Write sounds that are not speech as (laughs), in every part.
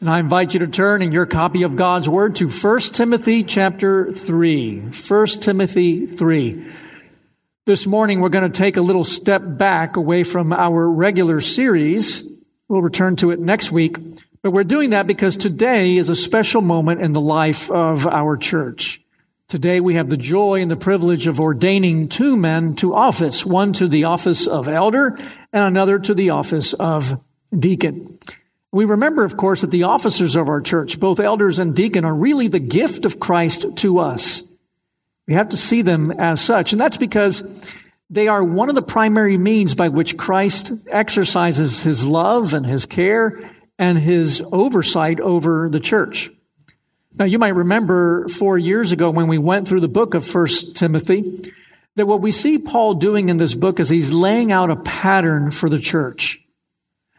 And I invite you to turn in your copy of God's Word to 1 Timothy chapter 3. 1 Timothy 3. This morning we're going to take a little step back away from our regular series. We'll return to it next week. But we're doing that because today is a special moment in the life of our church. Today we have the joy and the privilege of ordaining two men to office, one to the office of elder and another to the office of deacon. We remember, of course, that the officers of our church, both elders and deacon, are really the gift of Christ to us. We have to see them as such, and that's because they are one of the primary means by which Christ exercises his love and his care and his oversight over the church. Now, you might remember four years ago when we went through the book of First Timothy, that what we see Paul doing in this book is he's laying out a pattern for the church.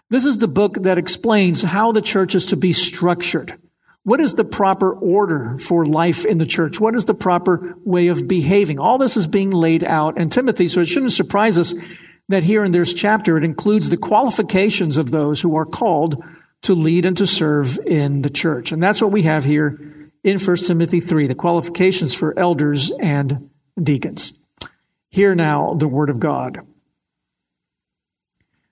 This is the book that explains how the church is to be structured. What is the proper order for life in the church? What is the proper way of behaving? All this is being laid out in Timothy, so it shouldn't surprise us that here in this chapter it includes the qualifications of those who are called to lead and to serve in the church. And that's what we have here in 1 Timothy 3, the qualifications for elders and deacons. Hear now the word of God.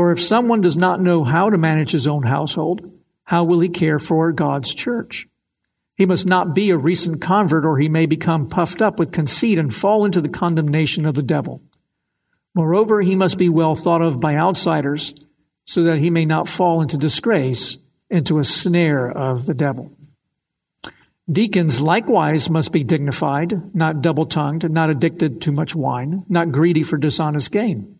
For if someone does not know how to manage his own household, how will he care for God's church? He must not be a recent convert, or he may become puffed up with conceit and fall into the condemnation of the devil. Moreover, he must be well thought of by outsiders, so that he may not fall into disgrace, into a snare of the devil. Deacons likewise must be dignified, not double tongued, not addicted to much wine, not greedy for dishonest gain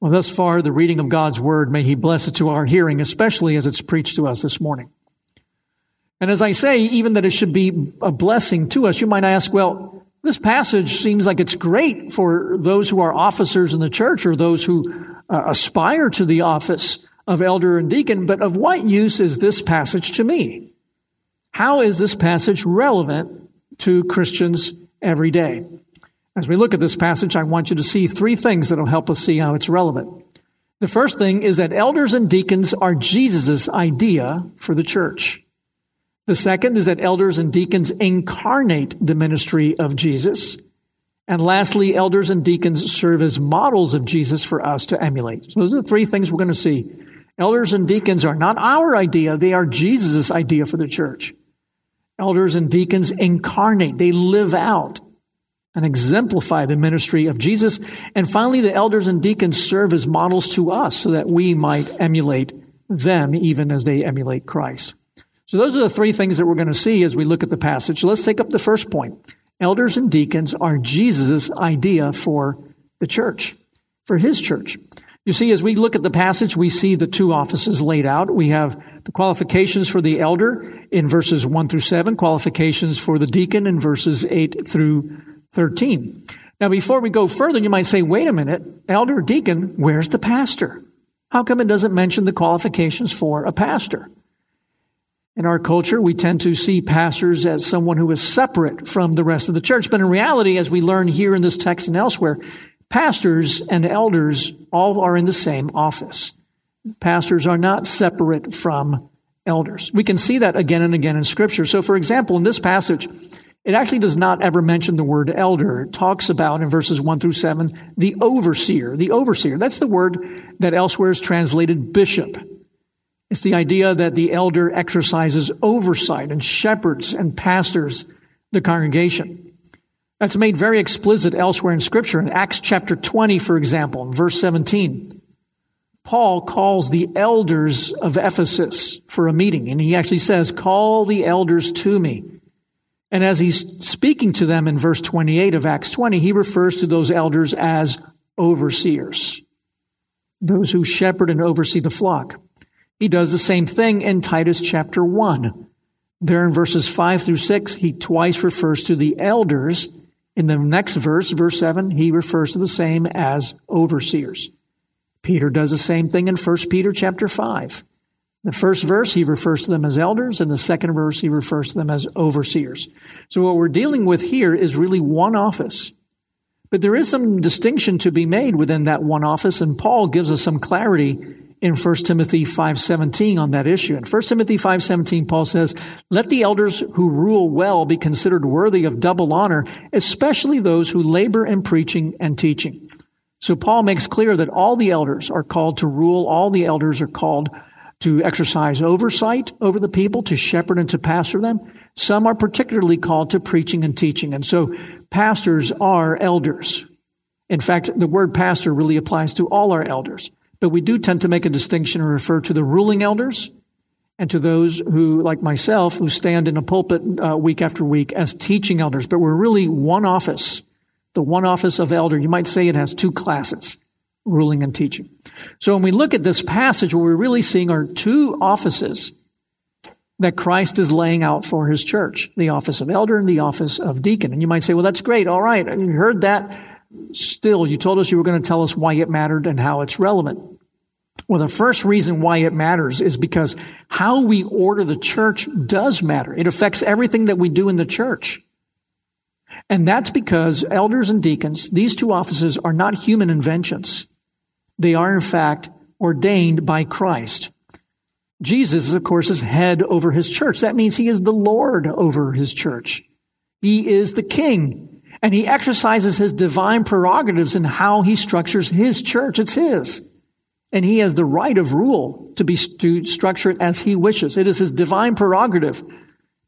Well, thus far, the reading of God's word, may He bless it to our hearing, especially as it's preached to us this morning. And as I say, even that it should be a blessing to us, you might ask, well, this passage seems like it's great for those who are officers in the church or those who uh, aspire to the office of elder and deacon, but of what use is this passage to me? How is this passage relevant to Christians every day? As we look at this passage, I want you to see three things that will help us see how it's relevant. The first thing is that elders and deacons are Jesus' idea for the church. The second is that elders and deacons incarnate the ministry of Jesus. And lastly, elders and deacons serve as models of Jesus for us to emulate. So those are the three things we're going to see. Elders and deacons are not our idea, they are Jesus' idea for the church. Elders and deacons incarnate, they live out and exemplify the ministry of Jesus. And finally, the elders and deacons serve as models to us so that we might emulate them even as they emulate Christ. So those are the three things that we're going to see as we look at the passage. Let's take up the first point. Elders and deacons are Jesus' idea for the church, for his church. You see, as we look at the passage, we see the two offices laid out. We have the qualifications for the elder in verses 1 through 7, qualifications for the deacon in verses 8 through 13. Now, before we go further, you might say, wait a minute, elder, deacon, where's the pastor? How come it doesn't mention the qualifications for a pastor? In our culture, we tend to see pastors as someone who is separate from the rest of the church. But in reality, as we learn here in this text and elsewhere, pastors and elders all are in the same office. Pastors are not separate from elders. We can see that again and again in Scripture. So, for example, in this passage, it actually does not ever mention the word elder. It talks about in verses 1 through 7 the overseer. The overseer. That's the word that elsewhere is translated bishop. It's the idea that the elder exercises oversight and shepherds and pastors the congregation. That's made very explicit elsewhere in Scripture. In Acts chapter 20, for example, in verse 17, Paul calls the elders of Ephesus for a meeting, and he actually says, Call the elders to me. And as he's speaking to them in verse 28 of Acts 20, he refers to those elders as overseers, those who shepherd and oversee the flock. He does the same thing in Titus chapter 1. There in verses 5 through 6, he twice refers to the elders. In the next verse, verse 7, he refers to the same as overseers. Peter does the same thing in 1 Peter chapter 5. The first verse, he refers to them as elders, and the second verse, he refers to them as overseers. So what we're dealing with here is really one office. But there is some distinction to be made within that one office, and Paul gives us some clarity in 1 Timothy 5:17 on that issue. In 1 Timothy 5:17 Paul says, "Let the elders who rule well be considered worthy of double honor, especially those who labor in preaching and teaching." So Paul makes clear that all the elders are called to rule, all the elders are called to exercise oversight over the people, to shepherd and to pastor them. Some are particularly called to preaching and teaching. And so pastors are elders. In fact, the word pastor really applies to all our elders. But we do tend to make a distinction and refer to the ruling elders and to those who, like myself, who stand in a pulpit uh, week after week as teaching elders. But we're really one office, the one office of elder. You might say it has two classes, ruling and teaching. So when we look at this passage, what we're really seeing are two offices that Christ is laying out for his church the office of elder and the office of deacon. And you might say, well, that's great. All right. You heard that still, you told us you were going to tell us why it mattered and how it's relevant. Well, the first reason why it matters is because how we order the church does matter. It affects everything that we do in the church. And that's because elders and deacons, these two offices are not human inventions. They are, in fact, ordained by Christ. Jesus, of course, is head over his church. That means he is the Lord over his church. He is the king and he exercises his divine prerogatives in how he structures his church. It's his. And he has the right of rule to be, to structure it as he wishes. It is his divine prerogative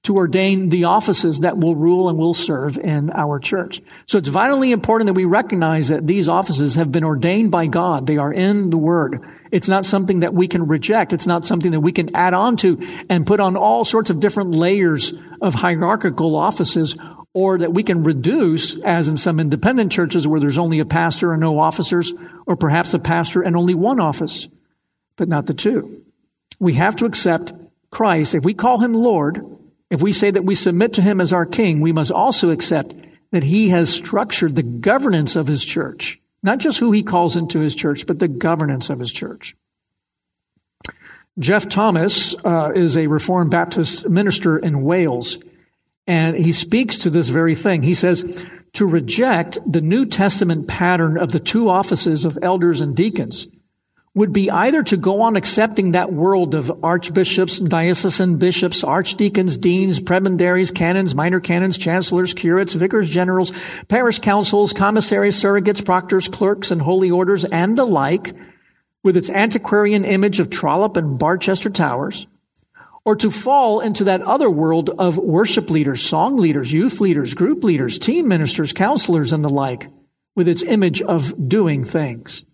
to ordain the offices that will rule and will serve in our church. So it's vitally important that we recognize that these offices have been ordained by God. They are in the Word. It's not something that we can reject. It's not something that we can add on to and put on all sorts of different layers of hierarchical offices or that we can reduce, as in some independent churches where there's only a pastor and no officers, or perhaps a pastor and only one office, but not the two. We have to accept Christ. If we call him Lord, if we say that we submit to him as our king, we must also accept that he has structured the governance of his church, not just who he calls into his church, but the governance of his church. Geoff Thomas uh, is a Reformed Baptist minister in Wales. And he speaks to this very thing. He says, to reject the New Testament pattern of the two offices of elders and deacons would be either to go on accepting that world of archbishops, diocesan bishops, archdeacons, deans, prebendaries, canons, minor canons, chancellors, curates, vicars generals, parish councils, commissaries, surrogates, proctors, clerks, and holy orders, and the like, with its antiquarian image of Trollope and Barchester Towers, or to fall into that other world of worship leaders, song leaders, youth leaders, group leaders, team ministers, counselors, and the like, with its image of doing things.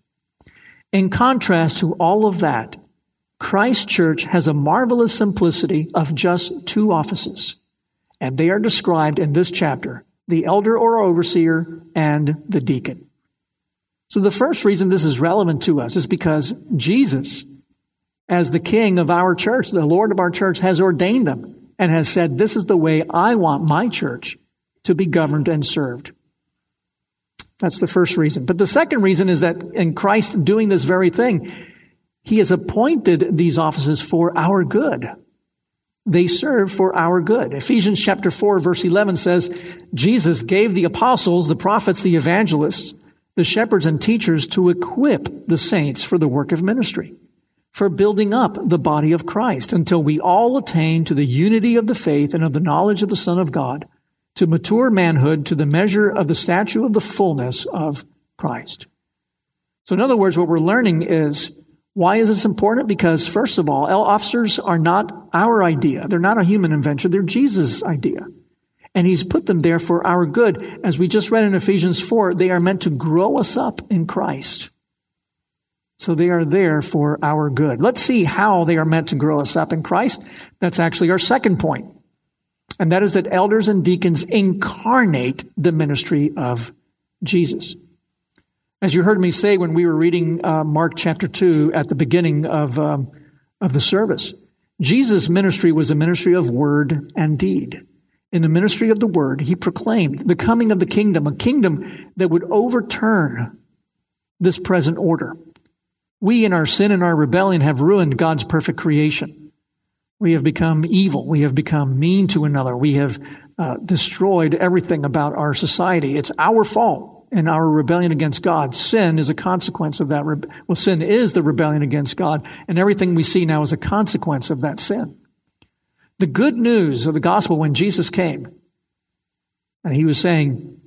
In contrast to all of that, Christ Church has a marvelous simplicity of just two offices, and they are described in this chapter the elder or overseer and the deacon. So, the first reason this is relevant to us is because Jesus as the king of our church, the Lord of our church, has ordained them and has said, This is the way I want my church to be governed and served. That's the first reason. But the second reason is that in Christ doing this very thing, he has appointed these offices for our good. they serve for our good. Ephesians chapter 4 verse 11 says, Jesus gave the apostles, the prophets, the evangelists, the shepherds and teachers to equip the saints for the work of ministry, for building up the body of Christ until we all attain to the unity of the faith and of the knowledge of the Son of God, to mature manhood to the measure of the stature of the fullness of Christ. So in other words, what we're learning is why is this important? Because first of all, L officers are not our idea. They're not a human invention. They're Jesus' idea. And he's put them there for our good. As we just read in Ephesians 4, they are meant to grow us up in Christ. So they are there for our good. Let's see how they are meant to grow us up in Christ. That's actually our second point. And that is that elders and deacons incarnate the ministry of Jesus. As you heard me say when we were reading uh, Mark chapter 2 at the beginning of, um, of the service, Jesus' ministry was a ministry of word and deed. In the ministry of the word, he proclaimed the coming of the kingdom, a kingdom that would overturn this present order. We, in our sin and our rebellion, have ruined God's perfect creation. We have become evil. We have become mean to another. We have uh, destroyed everything about our society. It's our fault and our rebellion against God. Sin is a consequence of that. well, sin is the rebellion against God, and everything we see now is a consequence of that sin. The good news of the gospel when Jesus came, and he was saying,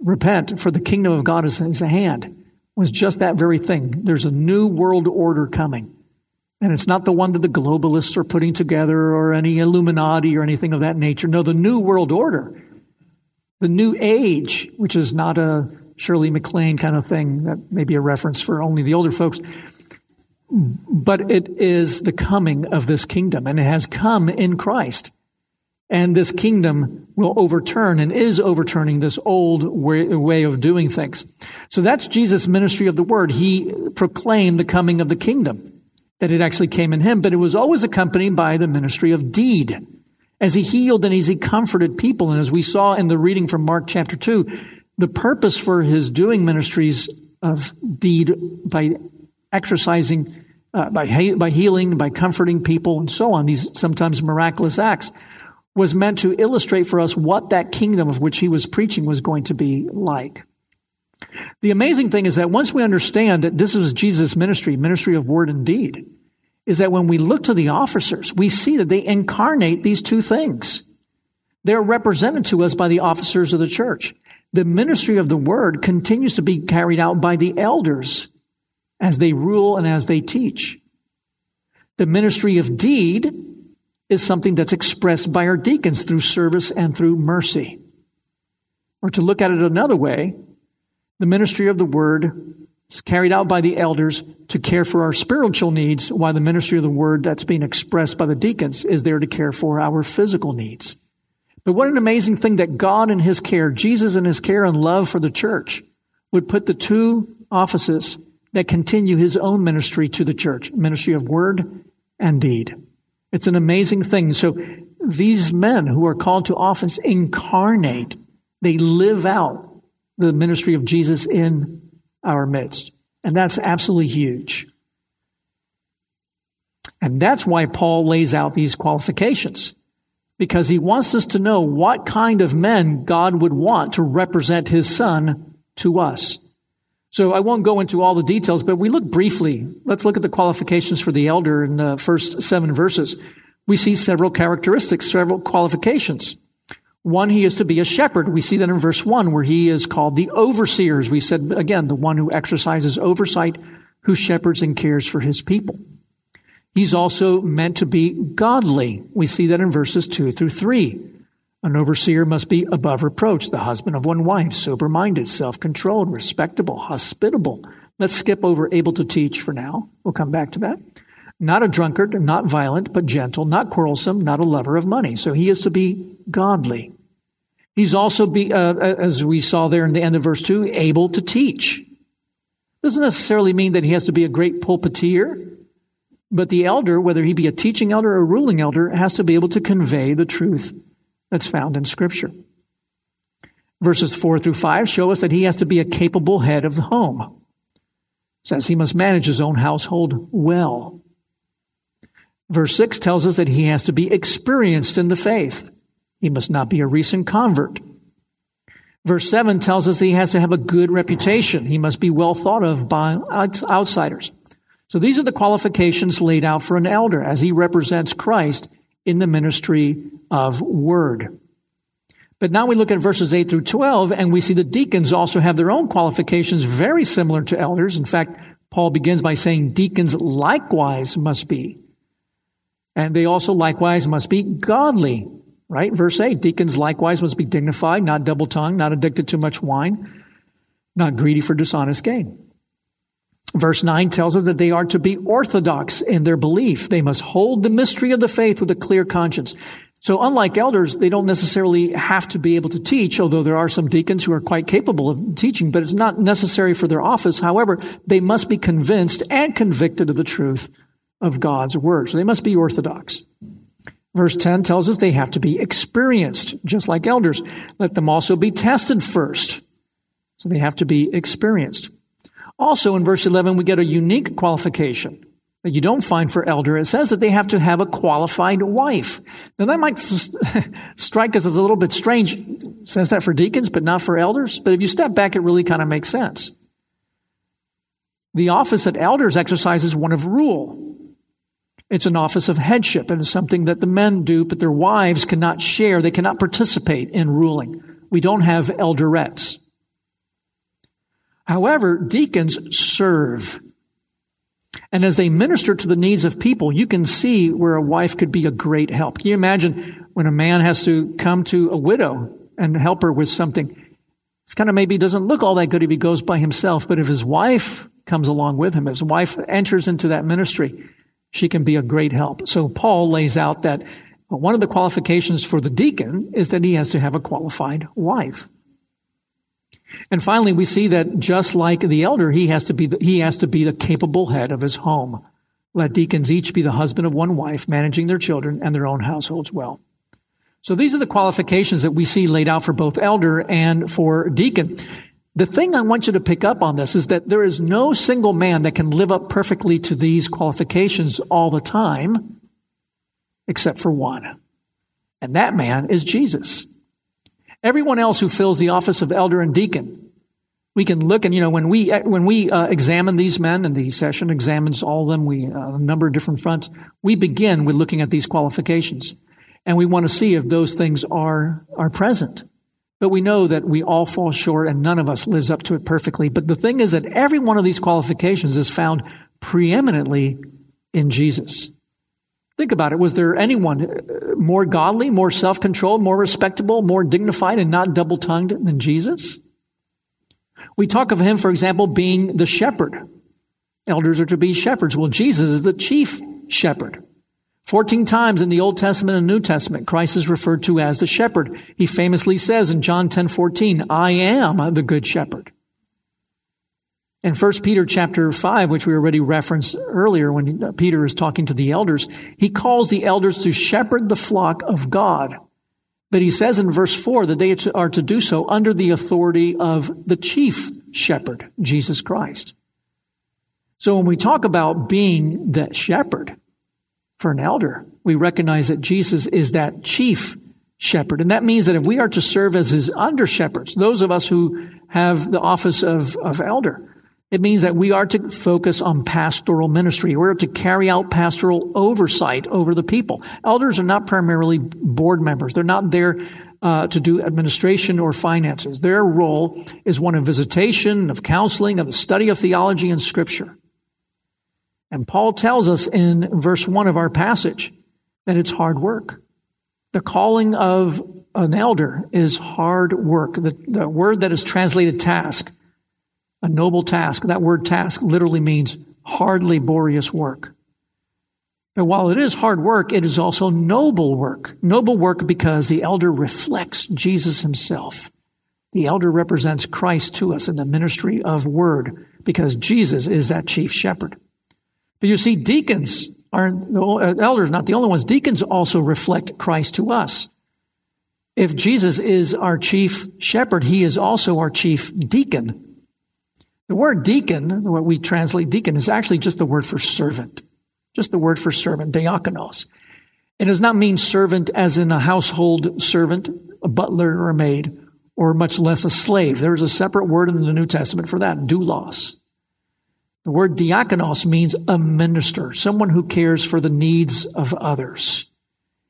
Repent, for the kingdom of God is at hand, was just that very thing. There's a new world order coming. And it's not the one that the globalists are putting together or any Illuminati or anything of that nature. No, the new world order, the new age, which is not a Shirley MacLaine kind of thing. That may be a reference for only the older folks. But it is the coming of this kingdom, and it has come in Christ. And this kingdom will overturn and is overturning this old way of doing things. So that's Jesus' ministry of the word. He proclaimed the coming of the kingdom, that it actually came in him, but it was always accompanied by the ministry of deed. As he healed and as he comforted people, and as we saw in the reading from Mark chapter 2, the purpose for his doing ministries of deed by exercising, uh, by, by healing, by comforting people, and so on, these sometimes miraculous acts, was meant to illustrate for us what that kingdom of which he was preaching was going to be like. The amazing thing is that once we understand that this was Jesus' ministry, ministry of word and deed, is that when we look to the officers, we see that they incarnate these two things. They're represented to us by the officers of the church the ministry of the word continues to be carried out by the elders as they rule and as they teach. The ministry of deed is something that's expressed by our deacons through service and through mercy. Or to look at it another way, the ministry of the word is carried out by the elders to care for our spiritual needs, while the ministry of the word that's being expressed by the deacons is there to care for our physical needs. But what an amazing thing that God in His care, Jesus in His care and love for the church, would put the two offices that continue His own ministry to the church ministry of word and deed. It's an amazing thing. So these men who are called to office incarnate, they live out the ministry of Jesus in our midst. And that's absolutely huge. And that's why Paul lays out these qualifications because he wants us to know what kind of men God would want to represent his son to us. So I won't go into all the details, but we look briefly. Let's look at the qualifications for the elder in the first seven verses. We see several characteristics, several qualifications. One, he is to be a shepherd. We see that in verse one, where he is called the overseers. We said again, the one who exercises oversight, who shepherds and cares for his people. He's also meant to be godly. We see that in verses 2 through 3. An overseer must be above reproach, the husband of one wife, sober minded, self controlled, respectable, hospitable. Let's skip over able to teach for now. We'll come back to that. Not a drunkard, not violent, but gentle, not quarrelsome, not a lover of money. So he is to be godly. He's also be, uh, as we saw there in the end of verse 2, able to teach. Doesn't necessarily mean that he has to be a great pulpiteer. But the elder, whether he be a teaching elder or a ruling elder, has to be able to convey the truth that's found in Scripture. Verses 4 through 5 show us that he has to be a capable head of the home. Says he must manage his own household well. Verse 6 tells us that he has to be experienced in the faith. He must not be a recent convert. Verse 7 tells us that he has to have a good reputation. He must be well thought of by outsiders. So these are the qualifications laid out for an elder as he represents Christ in the ministry of word. But now we look at verses 8 through 12 and we see the deacons also have their own qualifications very similar to elders. In fact, Paul begins by saying deacons likewise must be. And they also likewise must be godly, right? Verse 8, deacons likewise must be dignified, not double tongued, not addicted to much wine, not greedy for dishonest gain. Verse 9 tells us that they are to be orthodox in their belief. They must hold the mystery of the faith with a clear conscience. So unlike elders, they don't necessarily have to be able to teach, although there are some deacons who are quite capable of teaching, but it's not necessary for their office. However, they must be convinced and convicted of the truth of God's word. So they must be orthodox. Verse 10 tells us they have to be experienced, just like elders. Let them also be tested first. So they have to be experienced. Also in verse 11, we get a unique qualification that you don't find for elder. It says that they have to have a qualified wife. Now that might (laughs) strike us as a little bit strange. It says that for deacons, but not for elders. But if you step back, it really kind of makes sense. The office that elders exercise is one of rule. It's an office of headship and it's something that the men do, but their wives cannot share. They cannot participate in ruling. We don't have elderettes. However, deacons serve. And as they minister to the needs of people, you can see where a wife could be a great help. Can you imagine when a man has to come to a widow and help her with something? It's kind of maybe doesn't look all that good if he goes by himself, but if his wife comes along with him, if his wife enters into that ministry, she can be a great help. So Paul lays out that one of the qualifications for the deacon is that he has to have a qualified wife. And finally, we see that just like the elder, he has to be the, he has to be the capable head of his home. Let deacons each be the husband of one wife, managing their children and their own households well. So these are the qualifications that we see laid out for both elder and for deacon. The thing I want you to pick up on this is that there is no single man that can live up perfectly to these qualifications all the time, except for one. And that man is Jesus. Everyone else who fills the office of elder and deacon, we can look and you know when we when we uh, examine these men and the session examines all of them, we uh, a number of different fronts. We begin with looking at these qualifications, and we want to see if those things are are present. But we know that we all fall short, and none of us lives up to it perfectly. But the thing is that every one of these qualifications is found preeminently in Jesus. Think about it. Was there anyone uh, more godly, more self controlled, more respectable, more dignified, and not double tongued than Jesus? We talk of him, for example, being the shepherd. Elders are to be shepherds. Well, Jesus is the chief shepherd. 14 times in the Old Testament and New Testament, Christ is referred to as the shepherd. He famously says in John 10 14, I am the good shepherd. In 1 Peter chapter 5, which we already referenced earlier when Peter is talking to the elders, he calls the elders to shepherd the flock of God. But he says in verse 4 that they are to do so under the authority of the chief shepherd, Jesus Christ. So when we talk about being the shepherd for an elder, we recognize that Jesus is that chief shepherd. And that means that if we are to serve as his under shepherds, those of us who have the office of, of elder, it means that we are to focus on pastoral ministry. We're to carry out pastoral oversight over the people. Elders are not primarily board members. They're not there uh, to do administration or finances. Their role is one of visitation, of counseling, of the study of theology and scripture. And Paul tells us in verse 1 of our passage that it's hard work. The calling of an elder is hard work. The, the word that is translated task a noble task. That word task literally means hard, laborious work. But while it is hard work, it is also noble work. Noble work because the elder reflects Jesus himself. The elder represents Christ to us in the ministry of word because Jesus is that chief shepherd. But you see, deacons aren't, uh, elders not the only ones. Deacons also reflect Christ to us. If Jesus is our chief shepherd, he is also our chief deacon. The word deacon, what we translate deacon, is actually just the word for servant. Just the word for servant, diakonos. It does not mean servant as in a household servant, a butler or a maid, or much less a slave. There is a separate word in the New Testament for that, doulos. The word diakonos means a minister, someone who cares for the needs of others.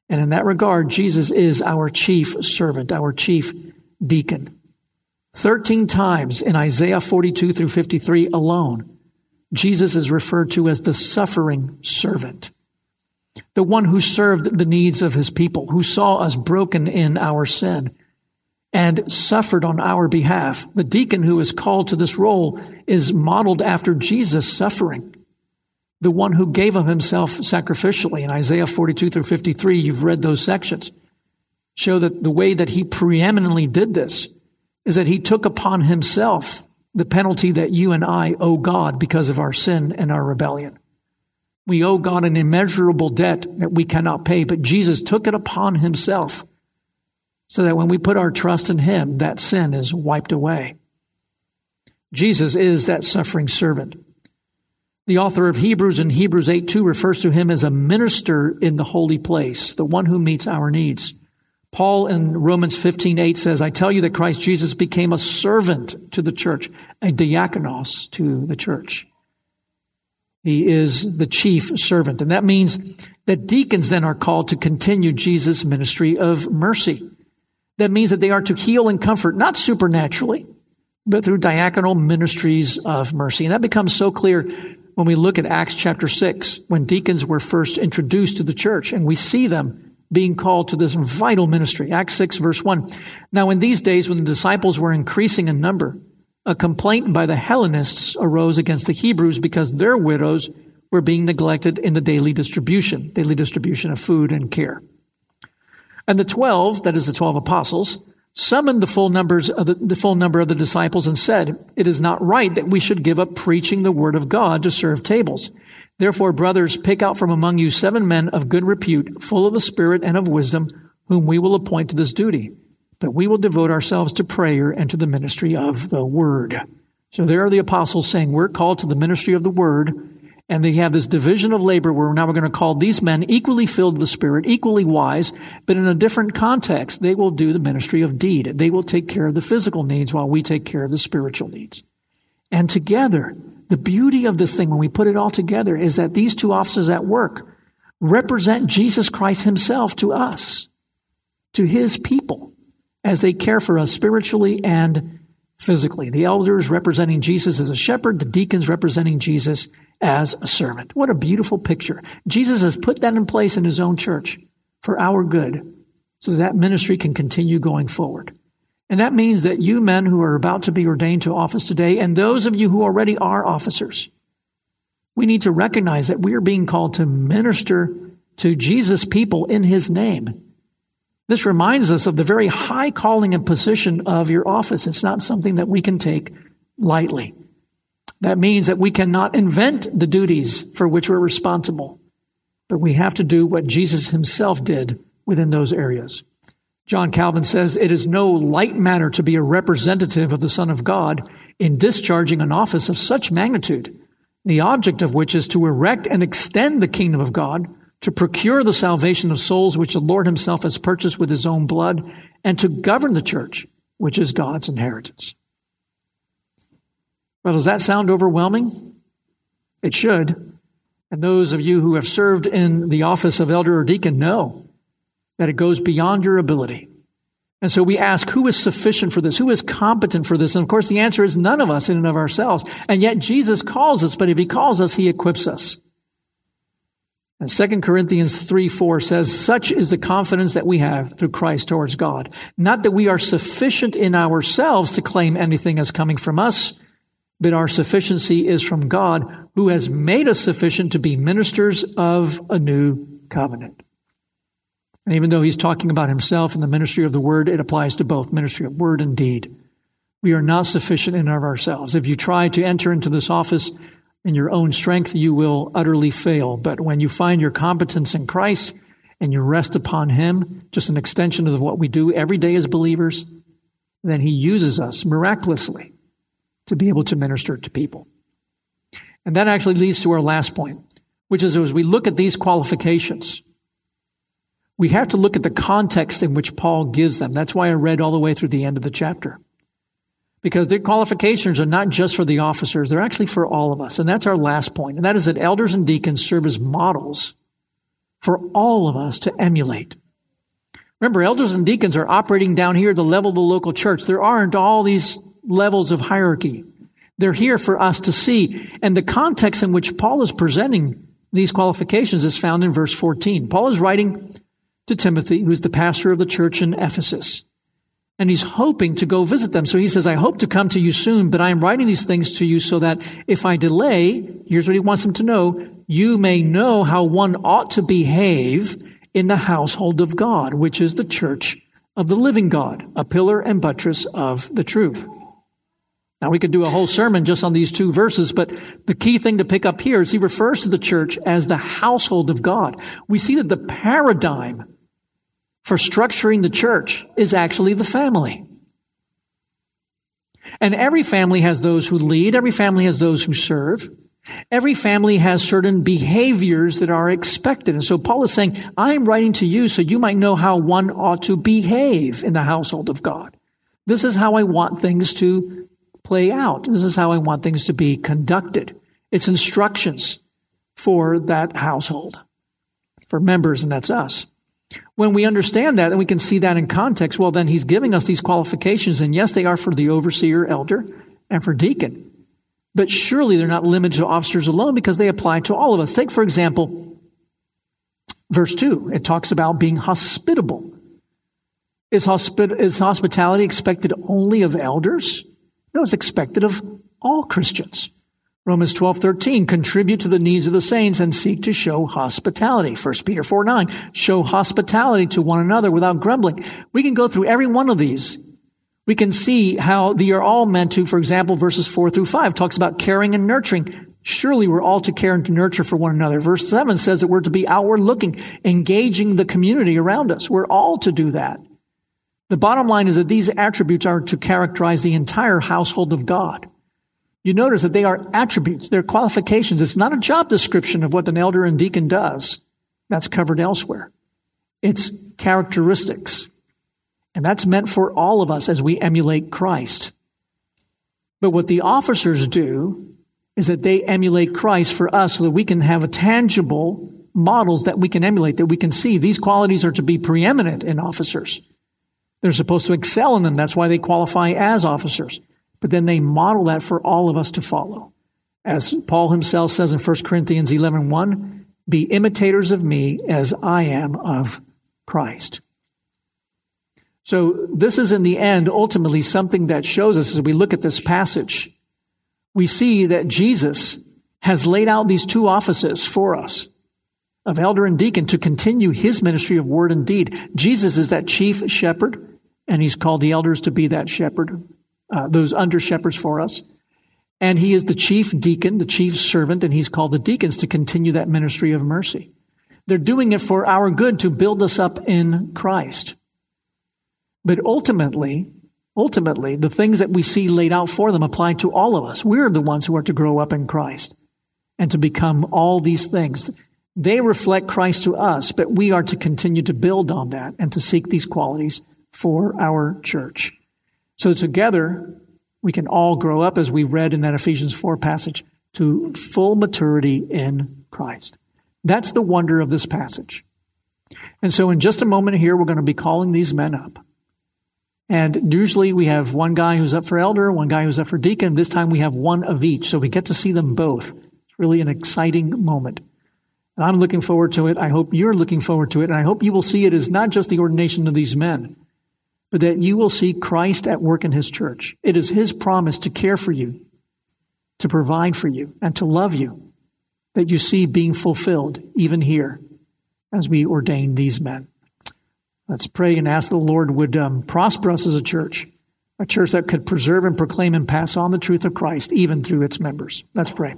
And in that regard, Jesus is our chief servant, our chief deacon. Thirteen times in Isaiah 42 through 53 alone, Jesus is referred to as the suffering servant, the one who served the needs of his people, who saw us broken in our sin and suffered on our behalf. The deacon who is called to this role is modeled after Jesus' suffering the one who gave of himself sacrificially. In Isaiah 42 through 53, you've read those sections. Show that the way that he preeminently did this is that he took upon himself the penalty that you and I owe God because of our sin and our rebellion. We owe God an immeasurable debt that we cannot pay, but Jesus took it upon himself so that when we put our trust in him, that sin is wiped away. Jesus is that suffering servant. The author of Hebrews in Hebrews 8 2 refers to him as a minister in the holy place, the one who meets our needs. Paul in Romans 15 8 says, I tell you that Christ Jesus became a servant to the church, a diakonos to the church. He is the chief servant. And that means that deacons then are called to continue Jesus' ministry of mercy. That means that they are to heal and comfort, not supernaturally, but through diaconal ministries of mercy. And that becomes so clear when we look at Acts chapter 6, when deacons were first introduced to the church, and we see them being called to this vital ministry. Acts 6, verse 1. Now, in these days, when the disciples were increasing in number, a complaint by the Hellenists arose against the Hebrews because their widows were being neglected in the daily distribution, daily distribution of food and care. And the twelve, that is the twelve apostles, summoned the full numbers of the, the, full number of the disciples and said, It is not right that we should give up preaching the word of God to serve tables. Therefore, brothers, pick out from among you seven men of good repute, full of the Spirit and of wisdom, whom we will appoint to this duty. But we will devote ourselves to prayer and to the ministry of the word. So there are the apostles saying, We're called to the ministry of the word and they have this division of labor where now we're going to call these men equally filled with the Spirit, equally wise, but in a different context. They will do the ministry of deed. They will take care of the physical needs while we take care of the spiritual needs. And together, the beauty of this thing, when we put it all together, is that these two offices at work represent Jesus Christ himself to us, to his people, as they care for us spiritually and physically. The elders representing Jesus as a shepherd, the deacons representing Jesus as a servant. What a beautiful picture. Jesus has put that in place in his own church for our good so that, that ministry can continue going forward. And that means that you men who are about to be ordained to office today, and those of you who already are officers, we need to recognize that we are being called to minister to Jesus' people in his name. This reminds us of the very high calling and position of your office. It's not something that we can take lightly. That means that we cannot invent the duties for which we're responsible, but we have to do what Jesus himself did within those areas. John Calvin says it is no light matter to be a representative of the Son of God in discharging an office of such magnitude, the object of which is to erect and extend the kingdom of God, to procure the salvation of souls which the Lord himself has purchased with his own blood, and to govern the church, which is God's inheritance. Well, does that sound overwhelming? It should. And those of you who have served in the office of elder or deacon know that it goes beyond your ability. And so we ask, who is sufficient for this? Who is competent for this? And of course, the answer is none of us in and of ourselves. And yet Jesus calls us, but if he calls us, he equips us. And 2 Corinthians 3 4 says, Such is the confidence that we have through Christ towards God. Not that we are sufficient in ourselves to claim anything as coming from us, but our sufficiency is from God, who has made us sufficient to be ministers of a new covenant. And even though he's talking about himself and the ministry of the word, it applies to both ministry of word and deed. We are not sufficient in of ourselves. If you try to enter into this office in your own strength, you will utterly fail. But when you find your competence in Christ and you rest upon him, just an extension of what we do every day as believers, then he uses us miraculously to be able to minister to people. And that actually leads to our last point. which is as we look at these qualifications, we have to look at the context in which Paul gives them. That's why I read all the way through the end of the chapter. Because their qualifications are not just for the officers, they're actually for all of us. And that's our last point. And that is that elders and deacons serve as models for all of us to emulate. Remember, elders and deacons are operating down here at the level of the local church. There aren't all these levels of hierarchy. They're here for us to see. And the context in which Paul is presenting these qualifications is found in verse 14. Paul is writing to Timothy, who's the pastor of the church in Ephesus. And he's hoping to go visit them. So he says, I hope to come to you soon, but I am writing these things to you so that if I delay, here's what he wants them to know, you may know how one ought to behave in the household of God, which is the church of the living God, a pillar and buttress of the truth. Now, we could do a whole sermon just on these two verses, but the key thing to pick up here is he refers to the church as the household of God. We see that the paradigm for structuring the church is actually the family. And every family has those who lead, every family has those who serve. Every family has certain behaviors that are expected. And so Paul is saying, I am writing to you so you might know how one ought to behave in the household of God. This is how I want things to play out. This is how I want things to be conducted. It's instructions for that household, for members, and that's us. When we understand that and we can see that in context, well, then he's giving us these qualifications. And yes, they are for the overseer, elder, and for deacon. But surely they're not limited to officers alone because they apply to all of us. Take, for example, verse 2. It talks about being hospitable. Is, hospi- is hospitality expected only of elders? No, it's expected of all Christians. Romans 12, 13, contribute to the needs of the saints and seek to show hospitality. 1 Peter 4, 9, show hospitality to one another without grumbling. We can go through every one of these we can see how they are all meant to, for example, verses 4 through 5 talks about caring and nurturing. Surely we're all to care and to nurture for one another. Verse 7 says that we're to be outward looking, engaging the community around us. We're all to do that. The bottom line is that these attributes are to characterize the entire household of God. You notice that they are attributes, they're qualifications. It's not a job description of what an elder and deacon does. That's covered elsewhere. It's characteristics. And that's meant for all of us as we emulate Christ. But what the officers do is that they emulate Christ for us so that we can have a tangible models that we can emulate, that we can see. These qualities are to be preeminent in officers. They're supposed to excel in them. That's why they qualify as officers. But then they model that for all of us to follow. As Paul himself says in 1 Corinthians 11, 1, be imitators of me as I am of Christ. So this is in the end ultimately something that shows us as we look at this passage. We see that Jesus has laid out these two offices for us of elder and deacon to continue his ministry of word and deed. Jesus is that chief shepherd, and he's called the elders to be that shepherd, uh, those under shepherds for us. And he is the chief deacon, the chief servant, and he's called the deacons to continue that ministry of mercy. They're doing it for our good to build us up in Christ. But ultimately, ultimately, the things that we see laid out for them apply to all of us. We're the ones who are to grow up in Christ and to become all these things. They reflect Christ to us, but we are to continue to build on that and to seek these qualities for our church. So together, we can all grow up, as we read in that Ephesians 4 passage, to full maturity in Christ. That's the wonder of this passage. And so, in just a moment here, we're going to be calling these men up. And usually we have one guy who's up for elder, one guy who's up for deacon. This time we have one of each. So we get to see them both. It's really an exciting moment. And I'm looking forward to it. I hope you're looking forward to it. And I hope you will see it as not just the ordination of these men, but that you will see Christ at work in his church. It is his promise to care for you, to provide for you, and to love you that you see being fulfilled even here as we ordain these men. Let's pray and ask the Lord would um, prosper us as a church, a church that could preserve and proclaim and pass on the truth of Christ even through its members. Let's pray.